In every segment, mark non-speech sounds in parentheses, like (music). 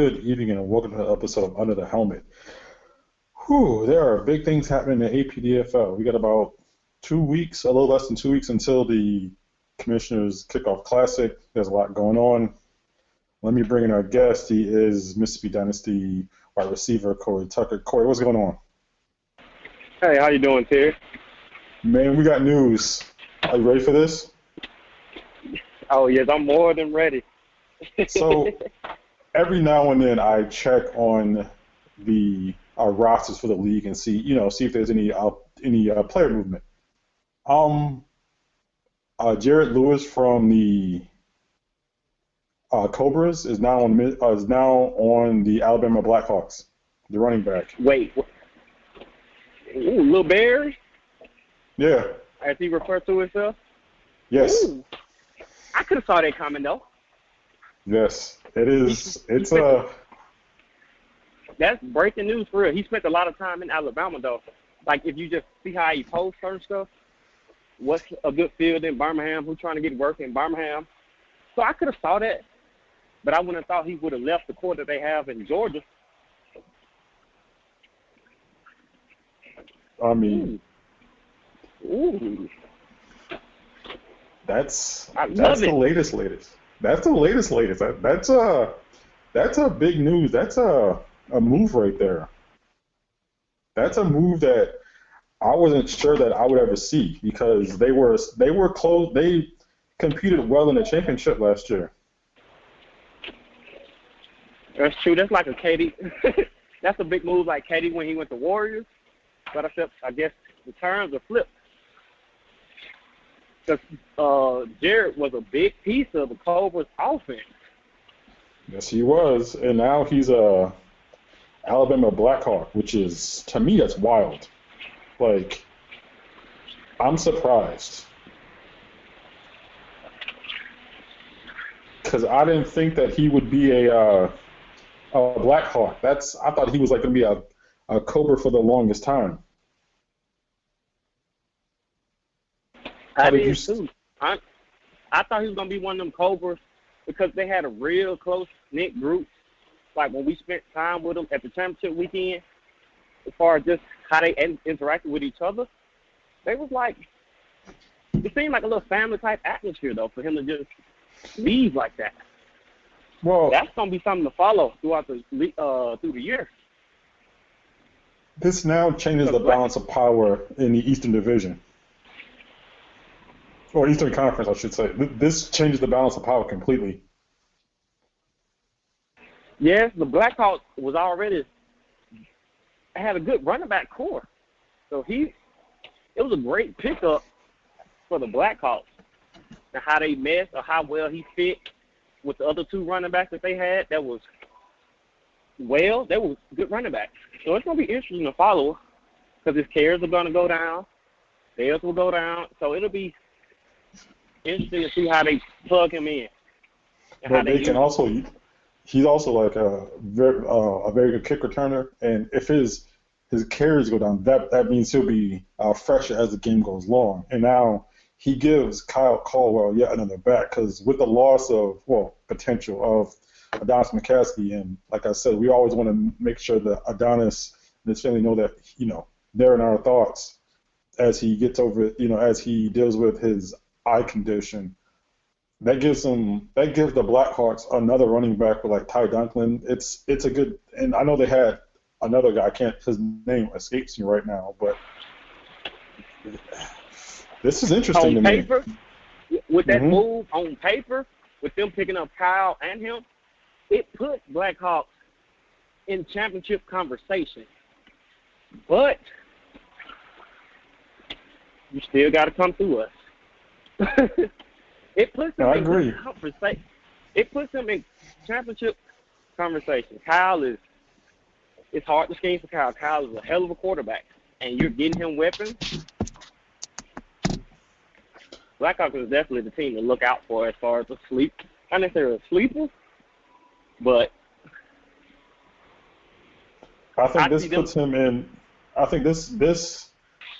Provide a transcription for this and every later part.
Good evening and welcome to the episode of Under the Helmet. Whew, there are big things happening in APDFL. We got about two weeks, a little less than two weeks until the Commissioners Kickoff Classic. There's a lot going on. Let me bring in our guest. He is Mississippi Dynasty wide receiver Corey Tucker. Corey, what's going on? Hey, how you doing, Terry? Man, we got news. Are you ready for this? Oh yes, I'm more than ready. So (laughs) every now and then I check on the uh, rosters for the league and see, you know, see if there's any uh, any uh, player movement. Um, uh, Jared Lewis from the uh, Cobras is now on uh, is now on the Alabama Blackhawks, the running back. Wait, Ooh, little Bear? Yeah. as he referred to himself. Yes. Ooh, I could have saw that coming though. Yes. It is. It's uh. That's breaking news for real. He spent a lot of time in Alabama though. Like if you just see how he posts certain stuff, what's a good field in Birmingham, who's trying to get work in Birmingham. So I could have saw that, but I wouldn't have thought he would have left the court that they have in Georgia. I mean, Ooh. Ooh. that's I that's the latest, latest. That's the latest, latest. That, that's a that's a big news. That's a a move right there. That's a move that I wasn't sure that I would ever see because they were they were close. They competed well in the championship last year. That's true. That's like a KD. (laughs) that's a big move like KD when he went to Warriors. But except I guess the terms are flipped. Because uh, Jared was a big piece of the Cobras offense. Yes, he was, and now he's a Alabama Blackhawk, which is to me that's wild. Like, I'm surprised because I didn't think that he would be a uh, a Blackhawk. That's I thought he was like gonna be a a Cobra for the longest time. I How did you- too. I I thought he was gonna be one of them Cobras because they had a real close knit group. Like when we spent time with them at the championship weekend, as far as just how they in- interacted with each other, they was like it seemed like a little family type atmosphere though for him to just leave like that. Well, That's gonna be something to follow throughout the uh through the year. this now changes the balance of power in the Eastern Division. Or Eastern Conference, I should say. This changes the balance of power completely. Yes, the Blackhawks was already had a good running back core. So he it was a great pickup for the Blackhawks. And how they meshed or how well he fit with the other two running backs that they had, that was well, they were good running backs. So it's gonna be interesting to follow because his cares are gonna go down, theirs will go down. So it'll be interesting to see how they plug him in. But they use can also he's also like a very uh, a very good kick returner, and if his his carries go down, that that means he'll be uh, fresher as the game goes long. And now he gives Kyle Caldwell yet another back because with the loss of well potential of Adonis McCaskey, and like I said, we always want to make sure that Adonis and his family know that you know they're in our thoughts as he gets over you know as he deals with his eye condition that gives them that gives the Blackhawks another running back with like Ty Dunklin. It's it's a good and I know they had another guy. I can't his name escapes me right now, but this is interesting on to me. paper, with that Mhm. move on paper, with them picking up Kyle and him, it put Blackhawks in championship conversation. But you still got to come through us. (laughs) it puts them I in agree. conversa- it puts them in championship conversation. Kyle is it's hard to scheme for Kyle. Kyle is a hell of a quarterback, and you're getting him weapons. Blackhawks is definitely the team to look out for as far as a sleep, not necessarily a sleeper, but I think I this see them- puts him in. I think this this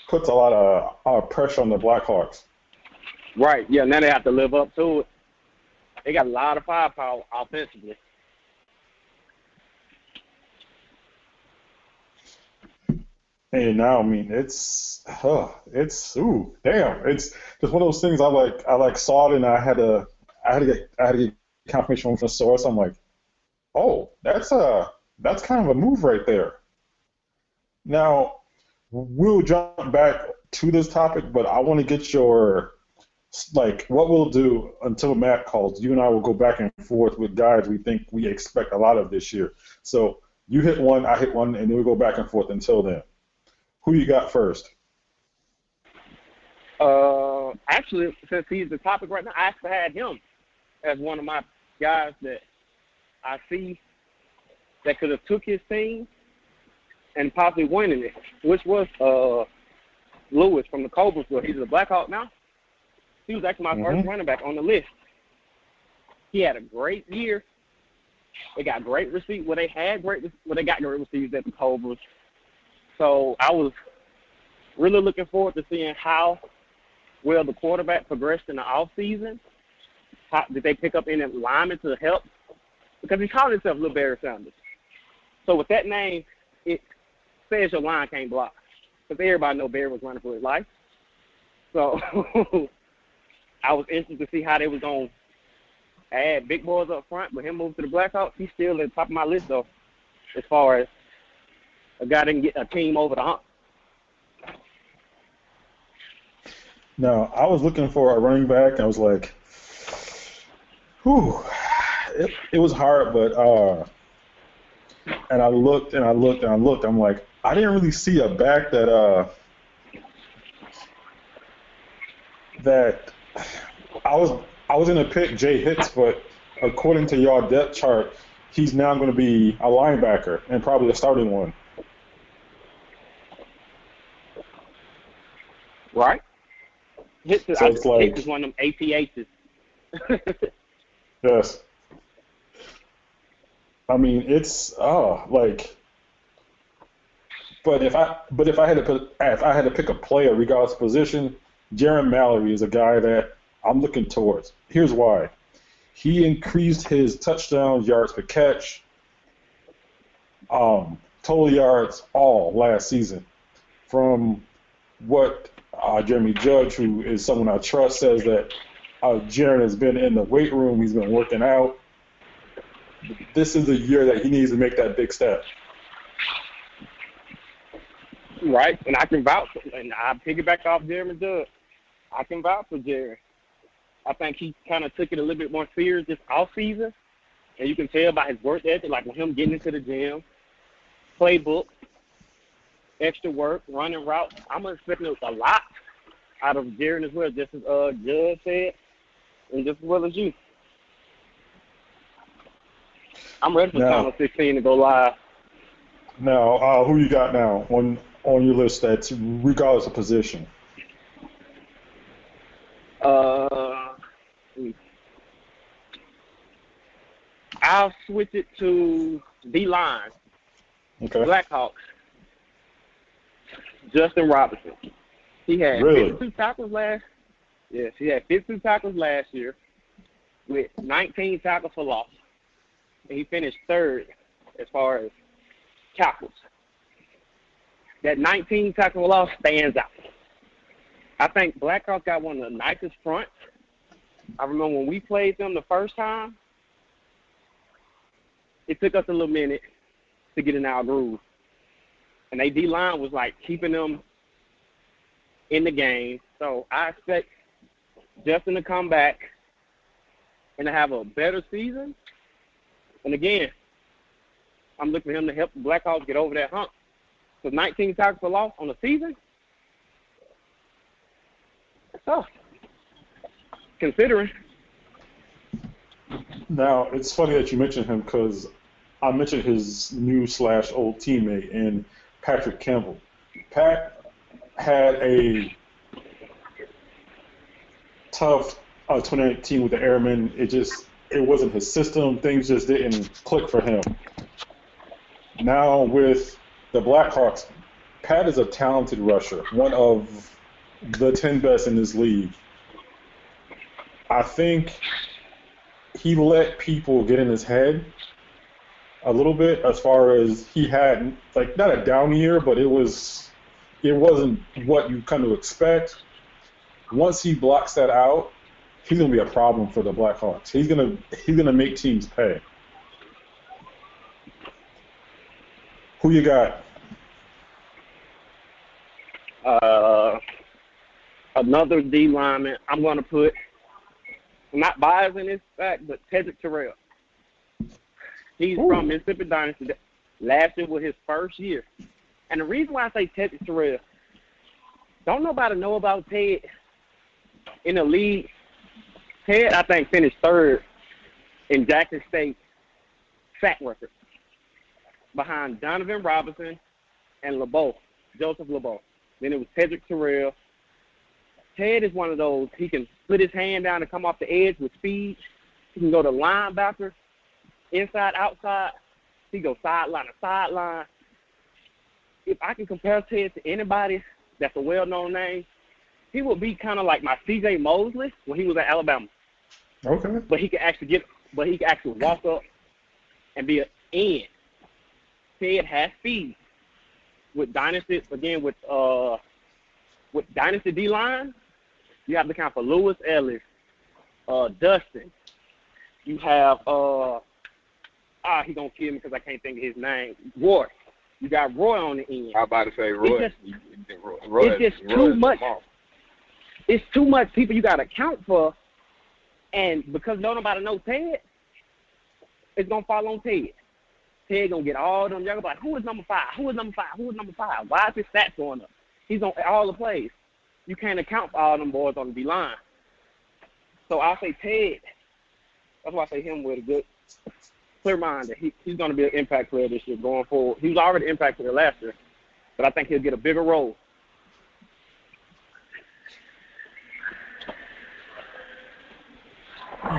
puts a lot of uh, pressure on the Blackhawks. Right, yeah. Now they have to live up to it. They got a lot of firepower offensively. And now, I mean, it's, huh, it's, ooh, damn, it's just one of those things. I like, I like saw it, and I had to, I had to get, I had to get confirmation from the source. I'm like, oh, that's a, that's kind of a move right there. Now, we'll jump back to this topic, but I want to get your, like, what we'll do until Matt calls. You and I will go back and forth with guys we think we expect a lot of this year. So you hit one, I hit one, and then we go back and forth until then. Who you got first? Uh, actually, since he's the topic right now, I actually had him as one of my guys that I see that could have took his team and possibly winning it, which was uh Lewis from the Cobras. He's a Blackhawk now. He was actually my Mhm. first running back on the list. He had a great year. They got great receivers. Well, they had great. Well, they got great receivers at the Cobras. So I was really looking forward to seeing how well the quarterback progressed in the off season. How, did they pick up any linemen to help? Because he called himself Little Barry Sanders. So with that name, it says your line can't block. Because everybody know Barry was running for his life. So (laughs) I was interested to see how they was going to add big boys up front. But him moving to the Blackhawks, he's still at the top of my list, though, as far as a guy that can get a team over the hump. Now, I was looking for a running back. I was like, whew, it, it was hard, but, uh, and I looked and I looked and I looked. I'm like, I didn't really see a back that, uh, that I was, I was to pick Jay Hicks, but according to your depth chart, he's now going to be a linebacker and probably a starting one. Right? Hicks is, So I, like- Hicks is one of them APHs. Yes. I mean, it's oh like. But if I but if I had to put if I had to pick a player regardless of position, Jaron Mallory is a guy that I'm looking towards. Here's why. He increased his touchdowns, yards per catch, um, total yards all last season. From what uh, Jeremy Judge, who is someone I trust, says that uh, Jaron has been in the weight room. He's been working out. This is the year that he needs to make that big step. right? And I can vouch, and I piggyback off Jeremy Judge. I can vouch for Jerry. I think he kind of took it a little bit more serious this off season, and you can tell by his work ethic, like with him getting into the gym, playbook, extra work, running routes. I'm expecting a lot out of Jaron as well, just as uh, Judge said, and just as well as you. I'm ready for Now- Channel 16 to go live. Now, uh, who you got now on on your list? That's regardless of position. Uh, I'll switch it to D line, Okay. Blackhawks. Justin Robinson. He had Really? 52 tackles last. Yes, he had 52 tackles last year, with 19 tackles for loss, and he finished third as far as tackles. That 19 tackle for loss stands out. I think Blackhawks got one of the nicest fronts. I remember when we played them the first time, it took us a little minute to get in our groove. And they D line was like keeping them in the game. So I expect Justin to come back and to have a better season. And again, I'm looking for him to help the Blackhawks get over that hump. So 19 tackles for loss on the season, tough. Considering. Now it's funny that you mentioned him because I mentioned his new slash old teammate in Patrick Campbell. Pat had a tough uh, 2019 with the Airmen. It just it wasn't his system. Things just didn't click for him. Now with the Blackhawks, Pat is a talented rusher, one of the 10 best in this league. I think he let people get in his head a little bit as far as he had like not a down year, but it was it wasn't what you kind of expect. Once he blocks that out, he's gonna be a problem for the Blackhawks. He's gonna he's gonna make teams pay. Who you got? Uh, another D lineman. I'm going to put. I'm not biased in this fact, but Tedrick Terrell. He's Ooh. from Mississippi Dynasty. Last year was his first year, and the reason why I say Tedrick Terrell, don't nobody know about Ted in the league. Ted, I think, finished third in Jackson State sack record behind Donovan Robinson and LeBeau, Joseph LeBeau. Then it was Tedrick Terrell. Ted is one of those, he can put his hand down and come off the edge with speed. He can go to linebacker, inside, outside. He goes sideline to sideline. If I can compare Ted to anybody that's a well-known name, he would be kind of like my C.J. Mosley when he was at Alabama. Okay. But he could actually get, but he could actually walk up and be an end. Ted has speed with Dynasty again with uh with Dynasty D line, you have to count for Lewis Ellis, uh, Dustin. You have uh ah he gonna kill me because I can't think of his name. Roy. You got Roy on the end. I'm about to say Roy. It's just, Roy, it's just Roy too much. It's too much people you got to count for, and because no nobody knows Ted, it's gonna fall on Ted. Ted gonna get all them young like, who is number five? Who is number five? Who is number five? Why is his stats going up? He's on all the plays. You can't account for all them boys on the D line. So I say Ted. That's why I say him with a good clear mind that he, he's going to be an impact player this year going forward. He was already an impact player last year, but I think he'll get a bigger role.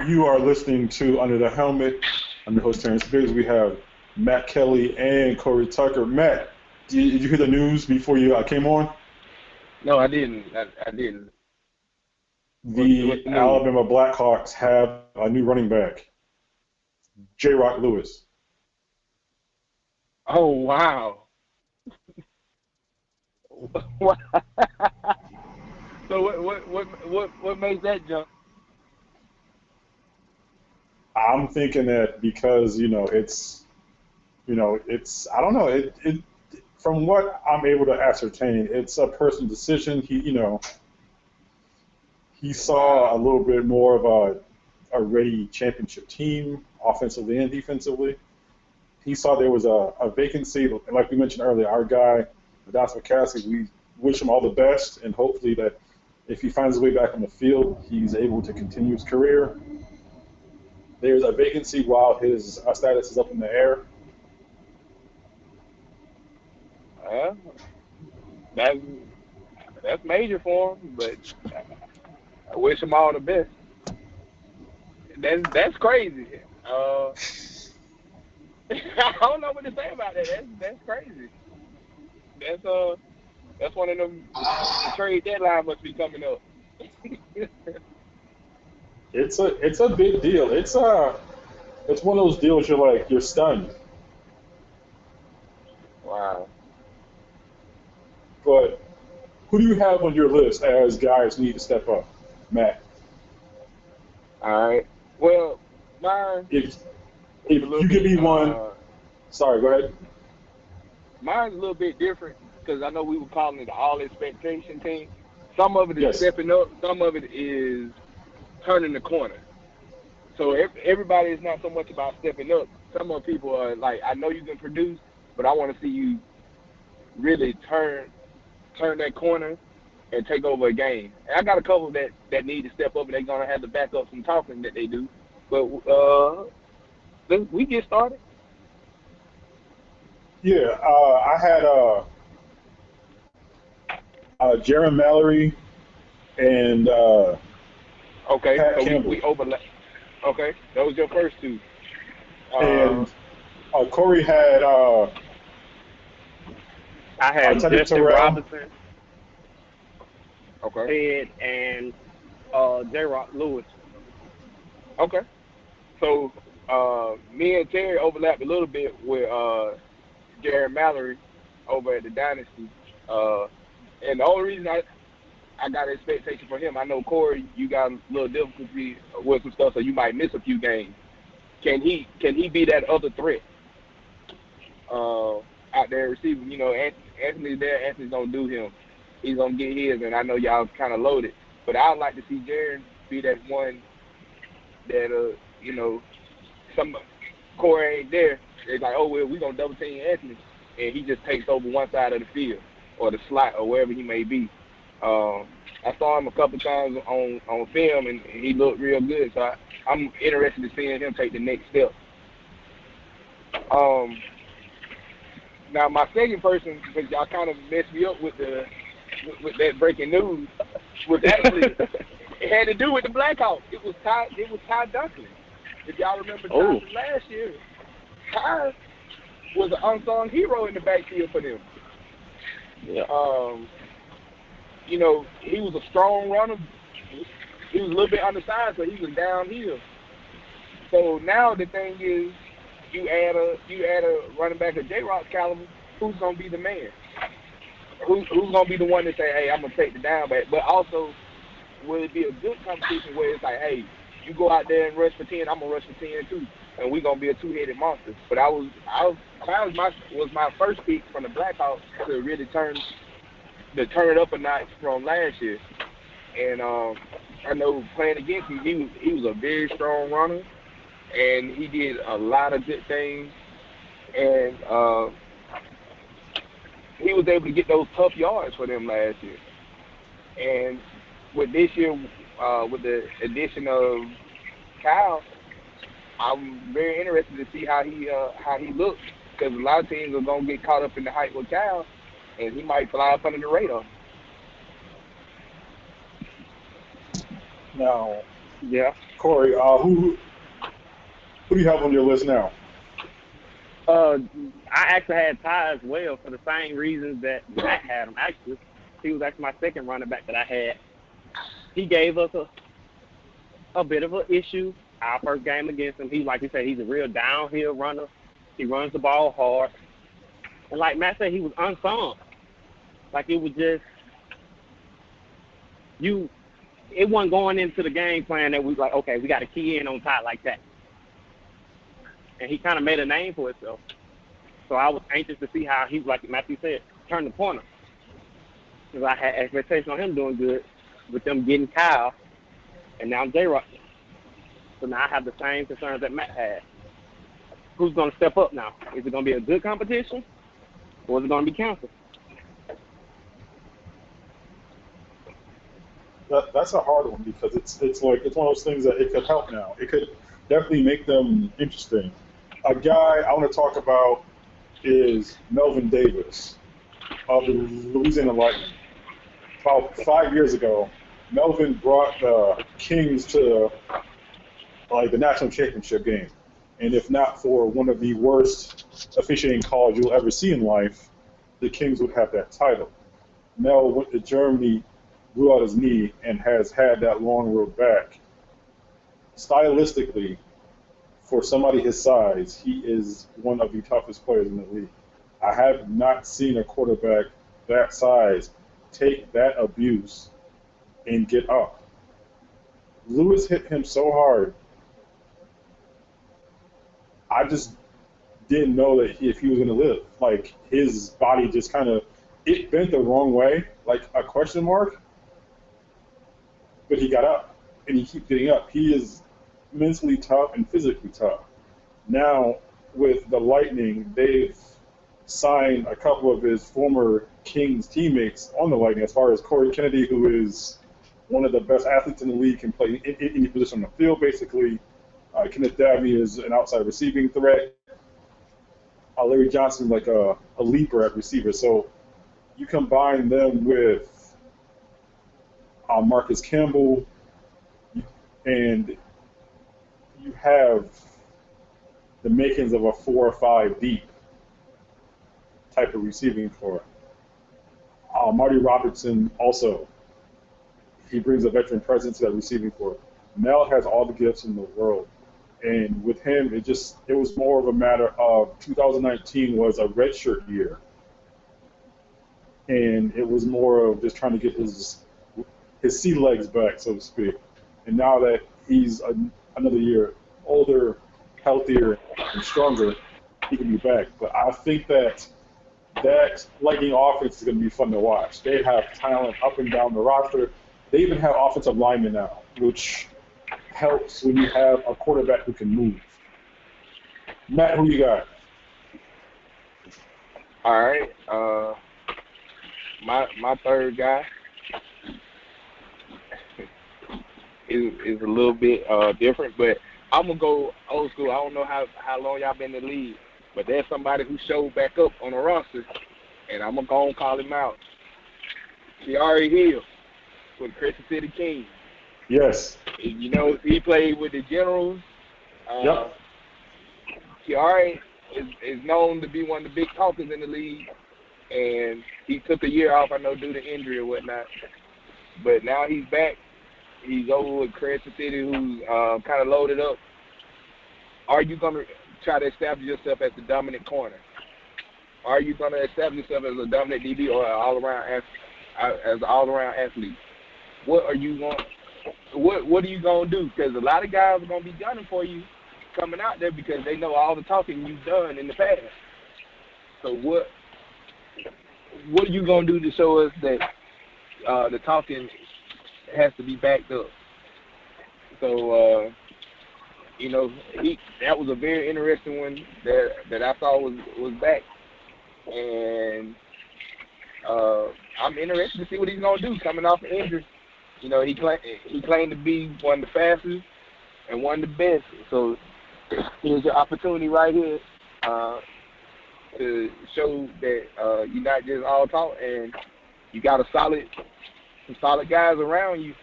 You are listening to Under the Helmet. I'm your host, Terrence Biggs. We have Matt Kelly and Corey Tucker. Matt, did you hear the news before you uh, came on? No, I didn't. I, I didn't. The what, what Alabama Blackhawks have a new running back, J. Rock Lewis. Oh (laughs) wow! so what what what what what made that jump? I'm thinking that because you know it's, you know it's I don't know it it from what I'm able to ascertain, it's a personal decision. He, you know, he saw a little bit more of a, a ready championship team, offensively and defensively. He saw there was a, a vacancy, like we mentioned earlier. Our guy, Adonis McCaskey, we wish him all the best, and hopefully that if he finds his way back on the field, he's able to continue his career. There's a vacancy while his uh, status is up in the air Well, that's that's major for him, but I wish him all the best. That's that's crazy. Uh, (laughs) I don't know what to say about that. That's that's crazy. That's uh that's one of them. The trade deadline must be coming up. (laughs) it's a it's a big deal. It's a uh, it's one of those deals you're like you're stunned. Wow. But who do you have on your list as guys need to step up, Matt? All right. Well, mine. If, if you give me one, uh, sorry, go ahead. Mine's a little bit different because I know we were calling it the all expectation team. Some of it is yes. stepping up. Some of it is turning the corner. So everybody is not so much about stepping up. Some of people are like, I know you can produce, but I want to see you really turn turn that corner and take over a game. And I got a couple that that need to step up, and they're gonna have to back up some talking that they do. But uh, we get started. Yeah, uh, I had uh, uh, Jaron Mallory and uh, okay, Pat so we, Campbell. we overlap. Okay, that was your first two. Uh, and uh, Corey had uh, I had Justin. Robinson, okay, Ted, and uh, J. Rock Lewis. okay. So uh, me and Terry overlapped a little bit with uh, Jaron Mallory over at the Dynasty. Uh, and the only reason I I got expectation for him, I know Corey, you got a little difficulty with some stuff, so you might miss a few games. Can he can he be that other threat uh, out there receiving? You know, Ant- Anthony's there. Anthony's gonna do him. He's gonna get his, and I know y'all kind of loaded. But I'd like to see Jaron be that one that uh you know some Corey ain't there. It's like, oh well, we gonna double team Anthony, and he just takes over one side of the field or the slot or wherever he may be. Um, I saw him a couple times on on film, and he looked real good. So I, I'm interested in seeing him take the next step. Um, now my second person, because y'all kind of messed me up with the with, with that breaking news, was actually (laughs) it had to do with the Blackhawks. It was Ty. It was Ty Dunkley. If y'all remember Ty Oh. last year, Ty was an unsung hero in the backfield for them. Yeah. Um, you know, he was a strong runner. He was a little bit undersized, but he was downhill. So now the thing is, you add a you add a running back of J Rock caliber, who's gonna be the man? Who, who's gonna be the one to say, hey, I'm gonna take the down back? But also, will it be a good competition where it's like, hey, you go out there and rush for ten, I'm gonna rush for ten too, and we're gonna be a two-headed monster. But I was, I was, was my was my first pick from the Blackhawks to really turn, to turn it up a notch from last year. And um, I know playing against him, he was he was a very strong runner, and he did a lot of good things, and uh, he was able to get those tough yards for them last year. And with this year, uh, with the addition of Kyle, I'm very interested to see how he uh, how he looks because a lot of teams are gonna get caught up in the hype with Kyle, and he might fly up under the radar. now Yeah. Corey. Uh, who who do you have on your list now? Uh, I actually had Ty as well for the same reasons that Matt had him. Actually, he was actually my second running back that I had. He gave us a a bit of an issue our first game against him. He, like you said, he's a real downhill runner. He runs the ball hard, and like Matt said, he was unsung. Like it was just you. It wasn't going into the game plan that we like, okay, we got to key in on Ty like that and he kind of made a name for himself. So I was anxious to see how he, like Matthew said, turn the corner. Because I had expectations on him doing good with them getting Kyle, and now J Rock. So now I have the same concerns that Matt had. Who's going to step up now? Is it going to be a good competition, or is it going to be canceled? That, that's a hard one because it's it's like it's one of those things that it could help now. It could definitely make them interesting. A guy I want to talk about is Melvin Davis of the Louisiana Lightning. About five years ago, Melvin brought the Kings to like the national championship game, and if not for one of the worst officiating calls you'll ever see in life, the Kings would have that title. Mel went to Germany blew out his knee and has had that long road back. Stylistically, for somebody his size, he is one of the toughest players in the league. I have not seen a quarterback that size take that abuse and get up. Lewis hit him so hard. I just didn't know that he, if he was going to live. Like his body just kind of it bent the wrong way, like a question mark, but he got up and he keeps getting up. He is mentally tough and physically tough. Now, with the Lightning, they've signed a couple of his former Kings teammates on the Lightning, as far as Corey Kennedy, who is one of the best athletes in the league, can play in any position on the field, basically. Uh, Kenneth Dabney is an outside receiving threat. Uh, Larry Johnson like a, a leaper at receiver. So you combine them with uh, Marcus Campbell, and you have the makings of a four or five deep type of receiving core. Uh, Marty Robertson also, he brings a veteran presence to that receiving core. Mel has all the gifts in the world. And with him, it just it was more of a matter of 2019 was a redshirt year, and it was more of just trying to get his his sea legs back, so to speak. And now that he's a, another year older, healthier, and stronger, he can be back. But I think that that Lightning offense is going to be fun to watch. They have talent up and down the roster. They even have offensive linemen now, which helps when you have a quarterback who can move. Matt, who you got? All right. Uh, my my third guy is is a little bit uh, different, but I'm gonna go old school. I don't know how how long y'all been in the league, but there's somebody who showed back up on the roster, and I'm gonna go and call him out. Tiari Hill with Crescent City Kings. Yes. And, You know, he played with the Generals. Uh, yep. Tiari is, is known to be one of the big talkers in the league, and he took a year off, I know, due to injury or whatnot. But now he's back. He's over with Crescent City, who's uh, kind of loaded up. Are you going to try to establish yourself as the dominant corner? Are you going to establish yourself as a dominant DB or an all-around as as an all-around athlete? What are you going? What What are you going to do? Because a lot of guys are going to be gunning for you coming out there because they know all the talking you've done in the past. So what what are you gonna do to show us that uh, the talking has to be backed up? So uh, you know, he that was a very interesting one that that I thought was was back, and uh, I'm interested to see what he's gonna do coming off the injury. You know, he claimed he claimed to be one of the fastest and one of the best. So here's your opportunity right here uh, to show that uh, you're not just all talk and you got a solid, some solid guys around you.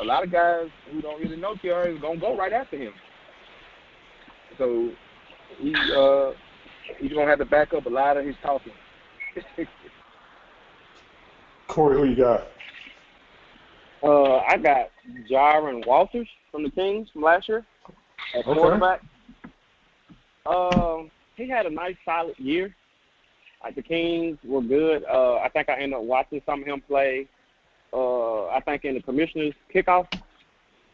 A lot of guys who don't really know Tiari is gonna go right after him. So he uh, he's gonna have to back up a lot of his talking. (laughs) Corey, who you got? Uh, I got Jaron Walters from the Kings from last year at okay. quarterback. Um, he had a nice solid year. Like the Kings were good. Uh, I think I ended up watching some of him play. Uh, I think in the commissioner's kickoff, if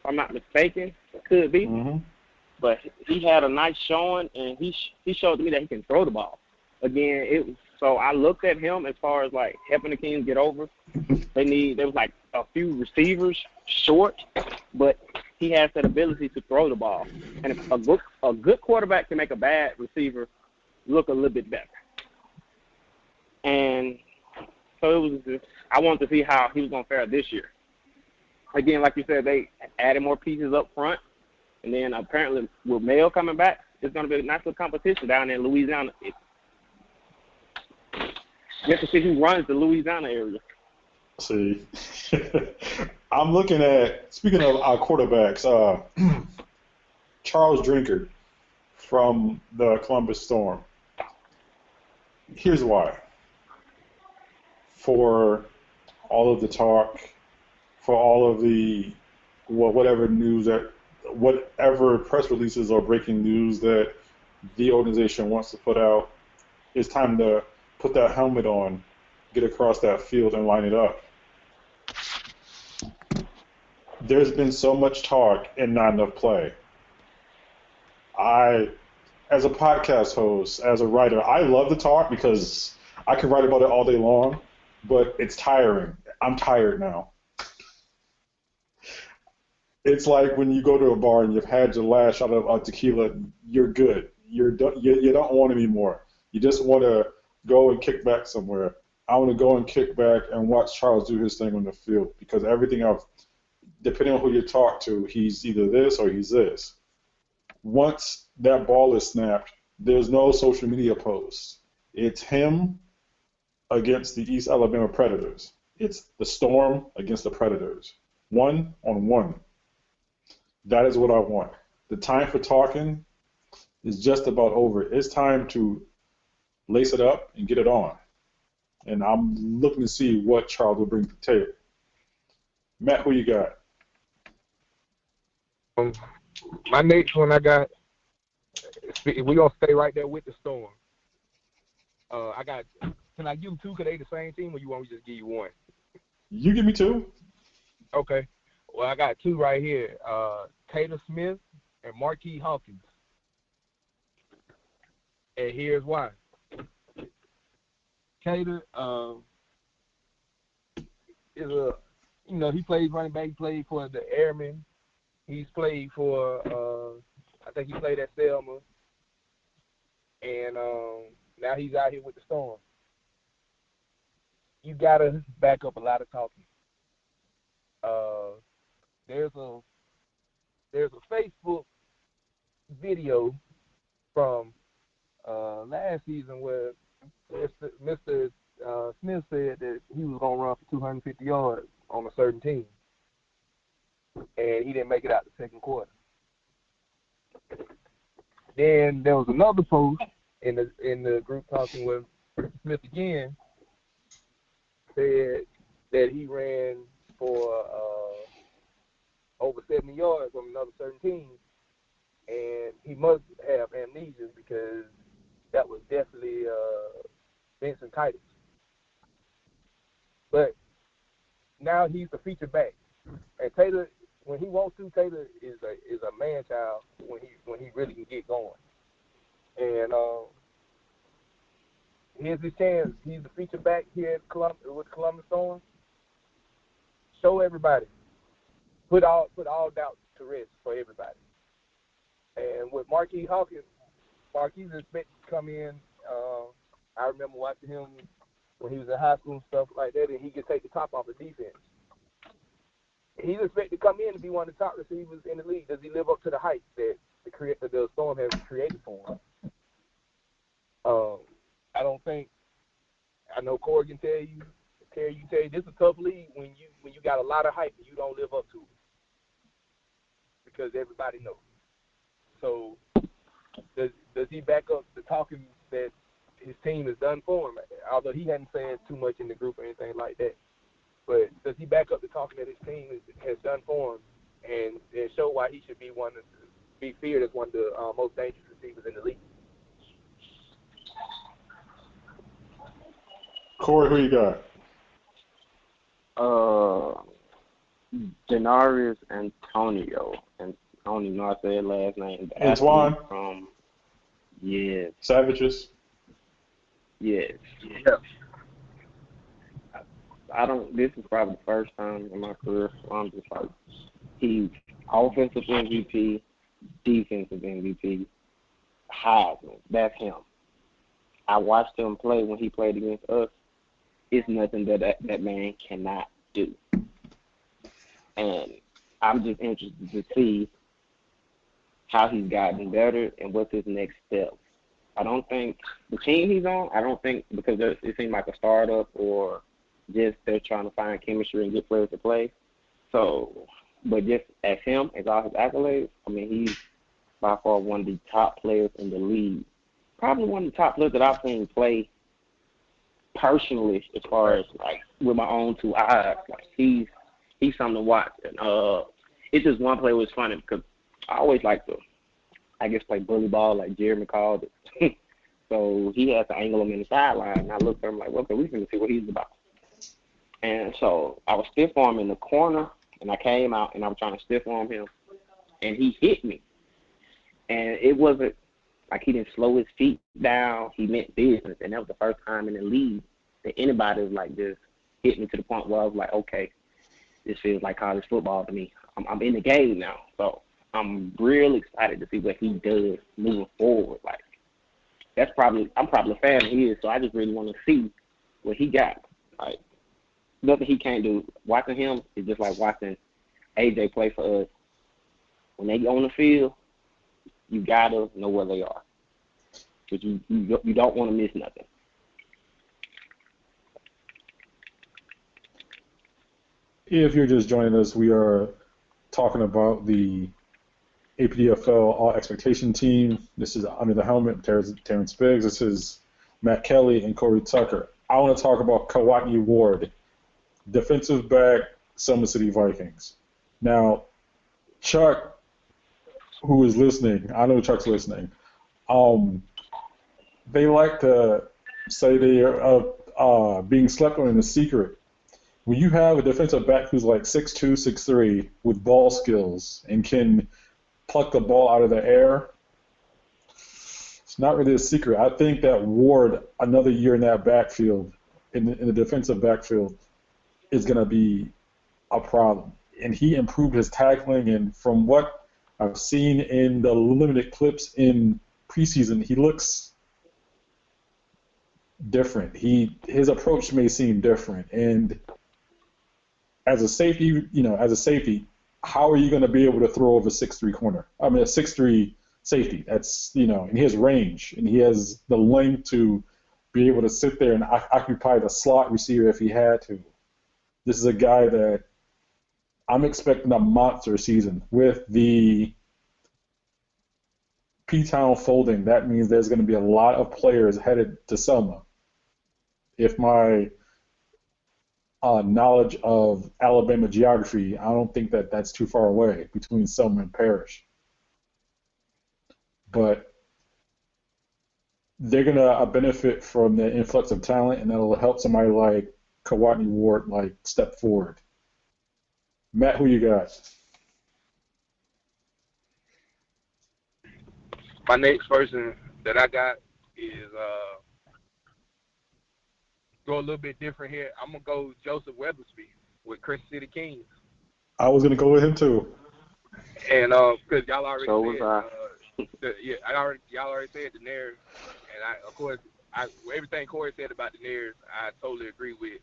I'm not mistaken, could be. Mm-hmm. But he had a nice showing, and he he showed me that he can throw the ball. Again, it was so I looked at him as far as like helping the Kings get over. they need there was like a few receivers short, but he has that ability to throw the ball. And a good a good quarterback can make a bad receiver look a little bit better. And so it was. Just, I wanted to see how he was going to fare this year. Again, like you said, they added more pieces up front, and then apparently with Mel coming back, it's going to be a nice little competition down in Louisiana. You have to see who runs the Louisiana area. See, (laughs) I'm looking at speaking of our quarterbacks, uh, (clears throat) Charles Drinkard from the Columbus Storm. Here's why. For all of the talk, for all of the whatever news that whatever press releases or breaking news that the organization wants to put out, it's time to put that helmet on, get across that field, and line it up. There's been so much talk and not enough play. I, as a podcast host, as a writer, I love the talk because I can write about it all day long, but it's tiring. I'm tired now. It's like when you go to a bar and you've had your last shot of tequila, you're good. You're you, you don't want any more. You just want to go and kick back somewhere. I want to go and kick back and watch Charles do his thing on the field because everything else, depending on who you talk to, he's either this or he's this. once that ball is snapped, there's no social media posts. It's him against the East Alabama Predators. It's the Storm against the Predators. One on one. That is what I want. The time for talking is just about over. It's time to lace it up and get it on. And I'm looking to see what Charles will bring to the table. Matt, who you got? Um, my next one I got. We're gonna stay right there with the storm. Uh, I got. Can I give them two? Cause they the same team, or you want me to just give you one? You give me two. Okay. Well, I got two right here. Uh, Taylor Smith and Marquis Hawkins. And here's why. Taylor uh, is a, you know, he plays running back. He played for the Airmen. He's played for, uh, I think he played at Selma. And um, now he's out here with the Storm. You gotta back up a lot of talking. Uh, there's a there's a Facebook video from uh, last season where Mr. Uh, Smith said that he was gonna run for 250 yards on a certain team, and he didn't make it out the second quarter. Then there was another post in the in the group talking with Smith again said that he ran for uh, over 70 yards on another certain team, and he must have amnesia because that was definitely uh, Vincent Titus. But now he's the feature back, and Taylor, when he wants to, Taylor is a is a man child when he when he really can get going. And uh, here's his chance. He's a feature back here at Colum- with Columbus Storm. Show everybody. Put all put all doubts to rest for everybody. And with Marquis Hawkins, Marquis is expected to come in. Uh, I remember watching him when he was in high school and stuff like that, and he could take the top off the defense. He's expected to come in to be one of the top receivers in the league. Does he live up to the heights that the create the Storm has created for him? Um, I don't think. I know Corey can tell you, Terry, you tell you this is a tough league when you when you got a lot of hype and you don't live up to it because everybody knows. So does does he back up the talking that his team has done for him? Although he hadn't said too much in the group or anything like that, but does he back up the talking that his team has done for him and, and show why he should be one of be feared as one of the uh, most dangerous receivers in the league? Corey, who you got? Uh, Denarius Antonio, and I don't even know how to say his last name. Antoine. From yeah. Savages. Yes. Yeah. I don't. This is probably the first time in my career so I'm just like, he's offensive MVP, defensive MVP, Heisman. That's him. I watched him play when he played against us. It's nothing that that, that man cannot do. And I'm just interested to see how he's gotten better and what's his next step. I don't think the team he's on. I don't think because it seems like a startup or just they're trying to find chemistry and get players to play. So, but just as him, as all his accolades, I mean, he's by far one of the top players in the league. Probably one of the top players that I've seen play personally, as far as like with my own two eyes. Like he's he's something to watch. And uh, it's just one play was funny because I always like to, I guess, play bully ball like Jeremy called it. (laughs) so he had to angle him in the sideline, and I looked at him like, well, okay, we can see what he's about. And so I was stiff arm in the corner, and I came out and I was trying to stiff arm him, and he hit me. And it wasn't like he didn't slow his feet down. He meant business, and that was the first time in the league that anybody was like just hit me to the point where I was like, okay, this feels like college football to me. I'm, I'm in the game now, so I'm real excited to see what he does moving forward. Like that's probably I'm probably a fan of his, so I just really want to see what he got. Like nothing he can't do. Watching him is just like watching AJ play for us. When they on the field, you gotta know where they are, because you you you don't want to miss nothing. If you're just joining us, we are talking about the APDFL All Expectation Team. This is Under the Helmet, Terrence, Terrence Biggs. This is Matt Kelly and Corey Tucker. I want to talk about Kawani Ward, defensive back, Selma City Vikings. Now, Chuck, who is listening, I know Chuck's listening. Um, they like to say they are uh, uh, being slept on in the secret. When you have a defensive back who's like 6'2", 6'3", with ball skills and can pluck the ball out of the air, it's not really a secret. I think that Ward, another year in that backfield, in the, in the defensive backfield, is going to be a problem. And he improved his tackling, and from what I've seen in the limited clips in preseason, he looks different. He his approach may seem different, and as a safety, you know, as a safety, how are you going to be able to throw over six three corner? I mean, a six three safety. That's you know, and he has range and he has the length to be able to sit there and occupy the slot receiver if he had to. This is a guy that I'm expecting a monster season with the P Town folding. That means there's going to be a lot of players headed to Selma. If my uh, knowledge of Alabama geography, I don't think that that's too far away between Selma and Parrish. But they're gonna uh, benefit from the influx of talent, and that'll help somebody like Kawani Ward like step forward. Matt, who you got? My next person that I got is uh, go a little bit different here. I'm gonna go Joseph Weathersby with Crescent City Kings. I was gonna go with him too. And uh, because uh, y'all already so said, uh, the, yeah, I already y'all already said Daenerys, and I of course I everything Corey said about Daenerys, I totally agree with.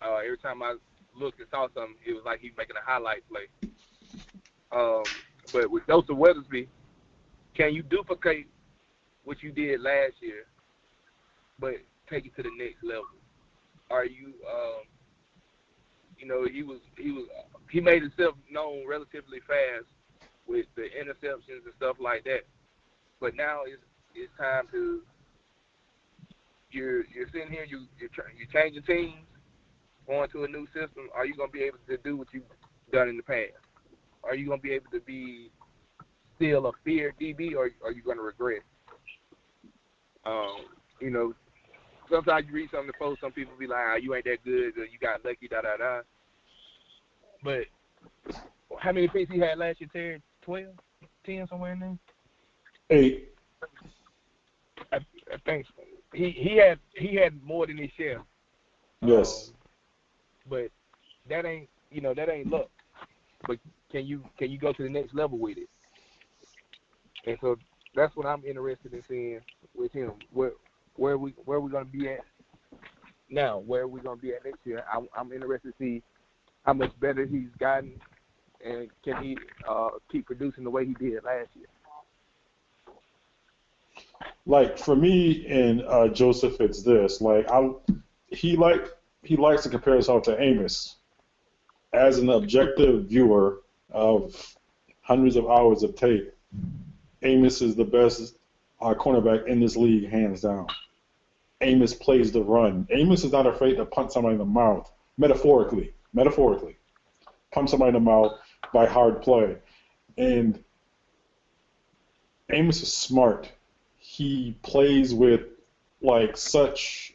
Uh, every time I looked and saw something, it was like he was making a highlight play. Um, but with Joseph Weathersby, can you duplicate what you did last year, but take it to the next level? Are you, um, you know, he was he was he made himself known relatively fast with the interceptions and stuff like that. But now it's it's time to you're you're sitting here you you're, you're changing teams, going to a new system. Are you gonna be able to do what you've done in the past? Are you gonna be able to be still a fear DB, or are you gonna regret? Um, you know, sometimes you read something to post, some people be like, ah, you ain't that good, or you got lucky, da da da. But how many picks he had last year, Terry? 12, 10, somewhere in there? Eight. I, I think so. he he had he had more than his share. Yes. Um, but that ain't you know that ain't luck. But can you can you go to the next level with it? And so that's what I'm interested in seeing with him. Where where we where we gonna be at now? Where we gonna be at next year? I'm, I'm interested to see how much better he's gotten, and can he uh, keep producing the way he did last year? Like for me and uh, Joseph, it's this. Like I, he like he likes to compare himself to Amos. As an objective viewer of hundreds of hours of tape, Amos is the best uh, cornerback in this league, hands down. Amos plays the run. Amos is not afraid to punch somebody in the mouth, metaphorically. Metaphorically, punch somebody in the mouth by hard play, and Amos is smart. He plays with like such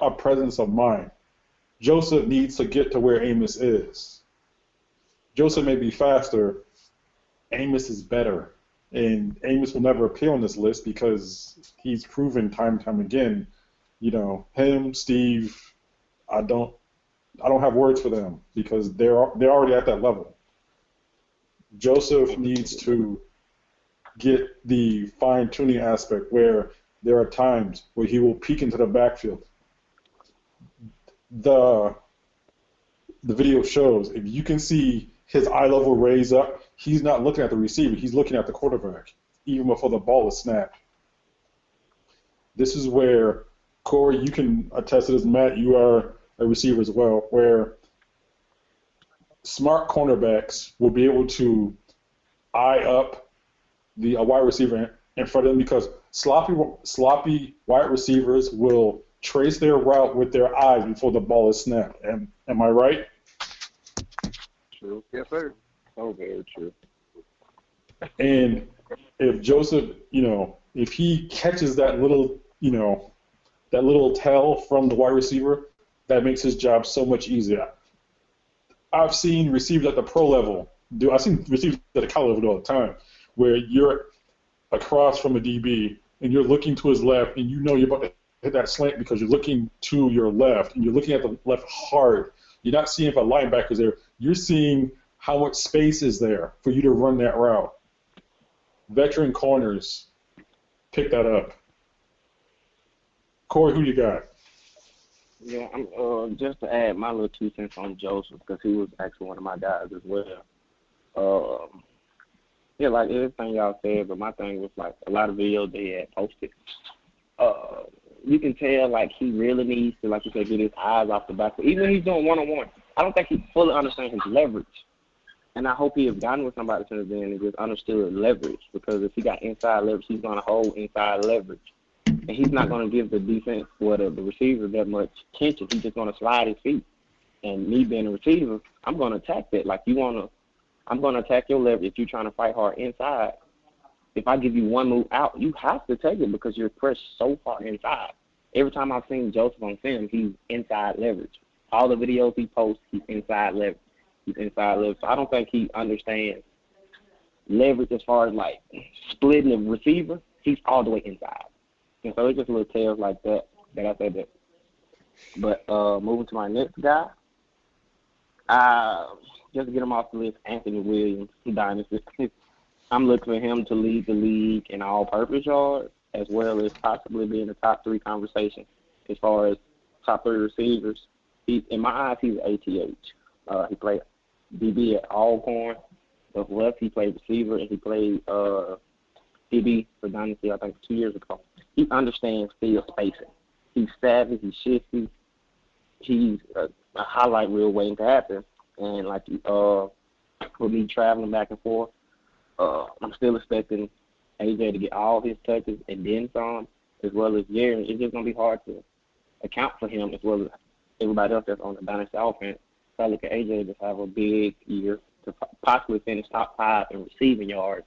a presence of mind. Joseph needs to get to where Amos is. Joseph may be faster. Amos is better. And Amos will never appear on this list because he's proven time and time again, you know, him, Steve, I don't I don't have words for them because they're they're already at that level. Joseph needs to get the fine tuning aspect where there are times where he will peek into the backfield the the video shows, if you can see his eye level raise up, he's not looking at the receiver, he's looking at the quarterback. even before the ball is snapped. This is where Corey, you can attest to this. Matt, you are a receiver as well, where smart cornerbacks will be able to eye up the wide receiver in front of them because sloppy sloppy wide receivers will trace their route with their eyes before the ball is snapped. Am, am I right? True. Yes, sir. Oh, very true. And if Joseph, you know, if he catches that little, you know, that little tell from the wide receiver, that makes his job so much easier. I've seen receivers at the pro level do. I've seen receivers at the college level all the time, where you're across from a DB and you're looking to his left, and you know you're about to hit that slant because you're looking to your left and you're looking at the left hard. You're not seeing if a linebacker's there. You're seeing how much space is there for you to run that route. Veteran corners pick that up. Corey, who you got? Yeah, I'm, uh, just to add my little two cents on Joseph because he was actually one of my guys as well. Um, yeah, like everything y'all said, but my thing was like a lot of videos they had posted. Uh, you can tell like he really needs to, like you said, get his eyes off the back. Even when he's doing one on one, I don't think he fully understands his leverage. And I hope he has gotten with somebody since then and just understood leverage. Because if he got inside leverage, he's to hold inside leverage, and he's not to give the defense, or the, the receiver, that much attention. He's just to slide his feet. And me being a receiver, I'm to attack that. Like you want to, I'm to attack your leverage if you're trying to fight hard inside if I give you one move out, you have to take it because you're pressed so far inside. Every time I've seen Joseph on film, he's inside leverage. All the videos he posts, he's inside leverage. He's inside leverage. So I don't think he understands leverage as far as like splitting the receiver. He's all the way inside. And so it's just little tales like that that I said that. But uh, moving to my next guy, uh, just to get him off the list, Anthony Williams, Dynasty. (laughs) I'm looking for him to lead the league in all-purpose yards, as well as possibly be in the top three conversation as far as top three receivers. He, in my eyes, he's ATH. Uh, he played DB at Alcorn. Of left, he played receiver, and he played uh, DB for Dynasty, I think, two years ago. He understands field spacing. He's savvy. He's shifty. He's a, a highlight reel waiting to happen. And like uh, with me traveling back and forth, uh, I'm still expecting AJ to get all his touches and then some, as well as Jerry. It's just gonna be hard to account for him as well as everybody else that's on the dynasty offense. So I look at AJ to have a big year to possibly finish top five in receiving yards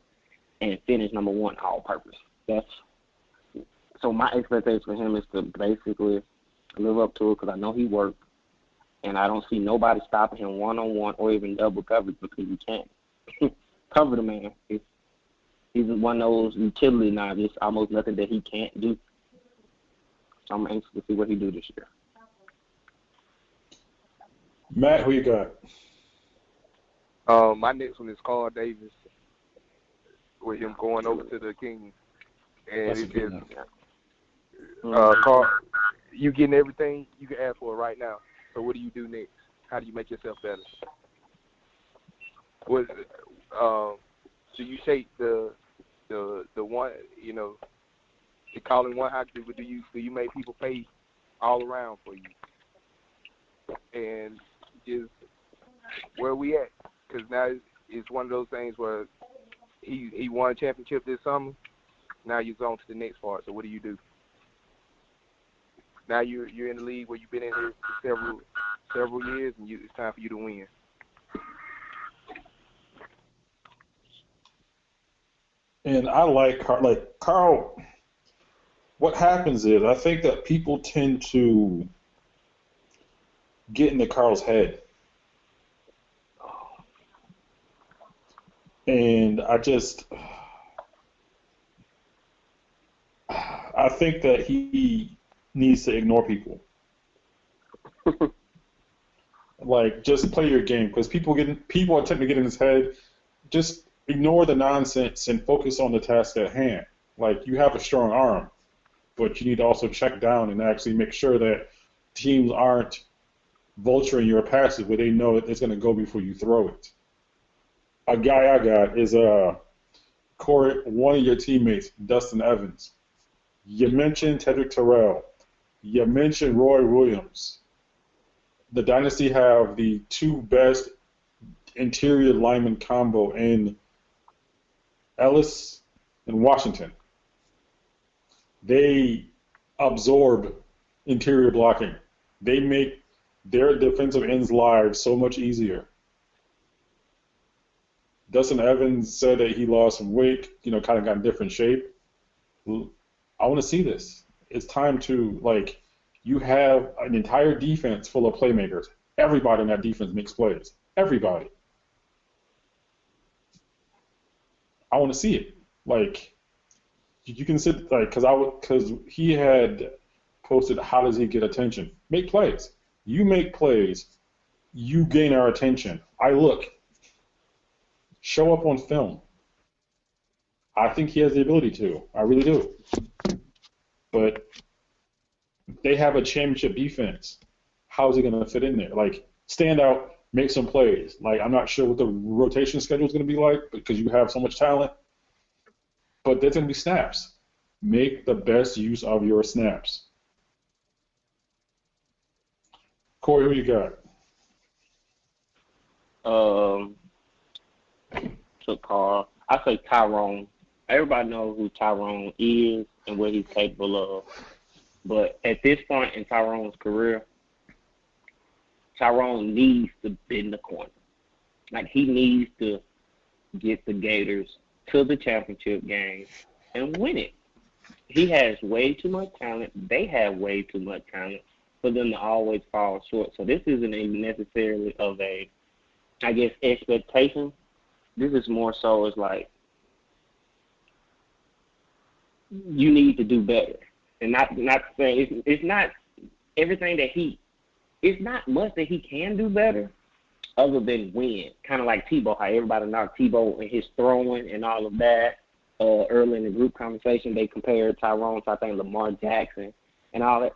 and finish number one all purpose. That's so my expectation for him is to basically live up to it because I know he worked, and I don't see nobody stopping him one on one or even double coverage because he can't. (laughs) cover the man. He's, he's one of those utility knives. There's almost nothing that he can't do. So I'm anxious to see what he do this year. Matt, who you got? Um, my next one is Carl Davis, with him going over to the Kings, and That's it just uh, Carl, you getting everything you can ask for right now. So what do you do next? How do you make yourself better? What um, do you take the the the one you know the calling one hockey, but do you do you make people pay all around for you? And just where we at? Because now it's one of those things where he he won a championship this summer. Now you're on to the next part. So what do you do? Now you're you're in the league where you've been in here for several several years, and you, it's time for you to win. And I like Carl. Like Carl, what happens is I think that people tend to get into Carl's head, and I just. I think that he needs to ignore people. (laughs) like, just play your game because people get people are tending to get in his head. Just ignore the nonsense and focus on the task at hand. Like you have a strong arm, but you need to also check down and actually make sure that teams aren't vulturing your passes where they know it's going to go before you throw it. A guy I got is uh, Corey, one of your teammates, Dustin Evans. You mentioned Tedrick Terrell. You mentioned Roy Williams. The Dynasty have the two best interior lineman combo in Ellis and Washington. They absorb interior blocking. They make their defensive ends' lives so much easier. Dustin Evans said that he lost some weight, you know, kind of got in different shape. I want to see this. It's time to like you have an entire defense full of playmakers. Everybody in that defense makes plays. Everybody. I want to see it. Like you can sit like because I because he had posted how does he get attention? Make plays. You make plays. You gain our attention. I look show up on film. I think he has the ability to. I really do. But they have a championship defense. How is he going to fit in there? Like, stand out, make some plays. Like, I'm not sure what the rotation schedule is going to be like because you have so much talent. But there's going to be snaps. Make the best use of your snaps. Corey, who you got? Um, took Carl. I say Tyrone. Everybody knows who Tyrone is and what he's capable of. But at this point in Tyrone's career, Tyrone needs to bend the corner. Like he needs to get the Gators to the championship game and win it. He has way too much talent. They have way too much talent for them to always fall short. So this isn't even necessarily of a, I guess, expectation this is more so as like you need to do better, and not not saying it's, it's not everything that he. It's not much that he can do better, other than win. Kind of like Tebow, how everybody knocked Tebow and his throwing and all of that. Uh, early in the group conversation, they compared Tyrone to I think Lamar Jackson and all that.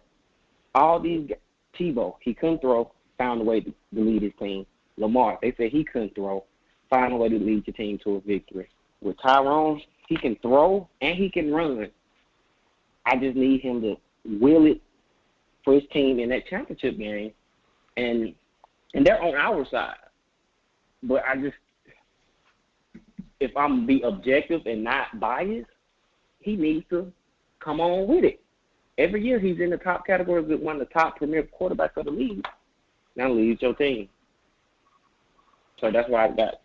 All these Tebow, he couldn't throw, found a way to, to lead his team. Lamar, they said he couldn't throw, find a way to lead your team to a victory. With Tyrone, he can throw and he can run. I just need him to will it for his team in that championship game, and and they're on our side. But I just, if I'm be objective and not biased, he needs to come on with it. Every year he's in the top category with one of the top premier quarterbacks of the league. Now leads your team. So that's why I got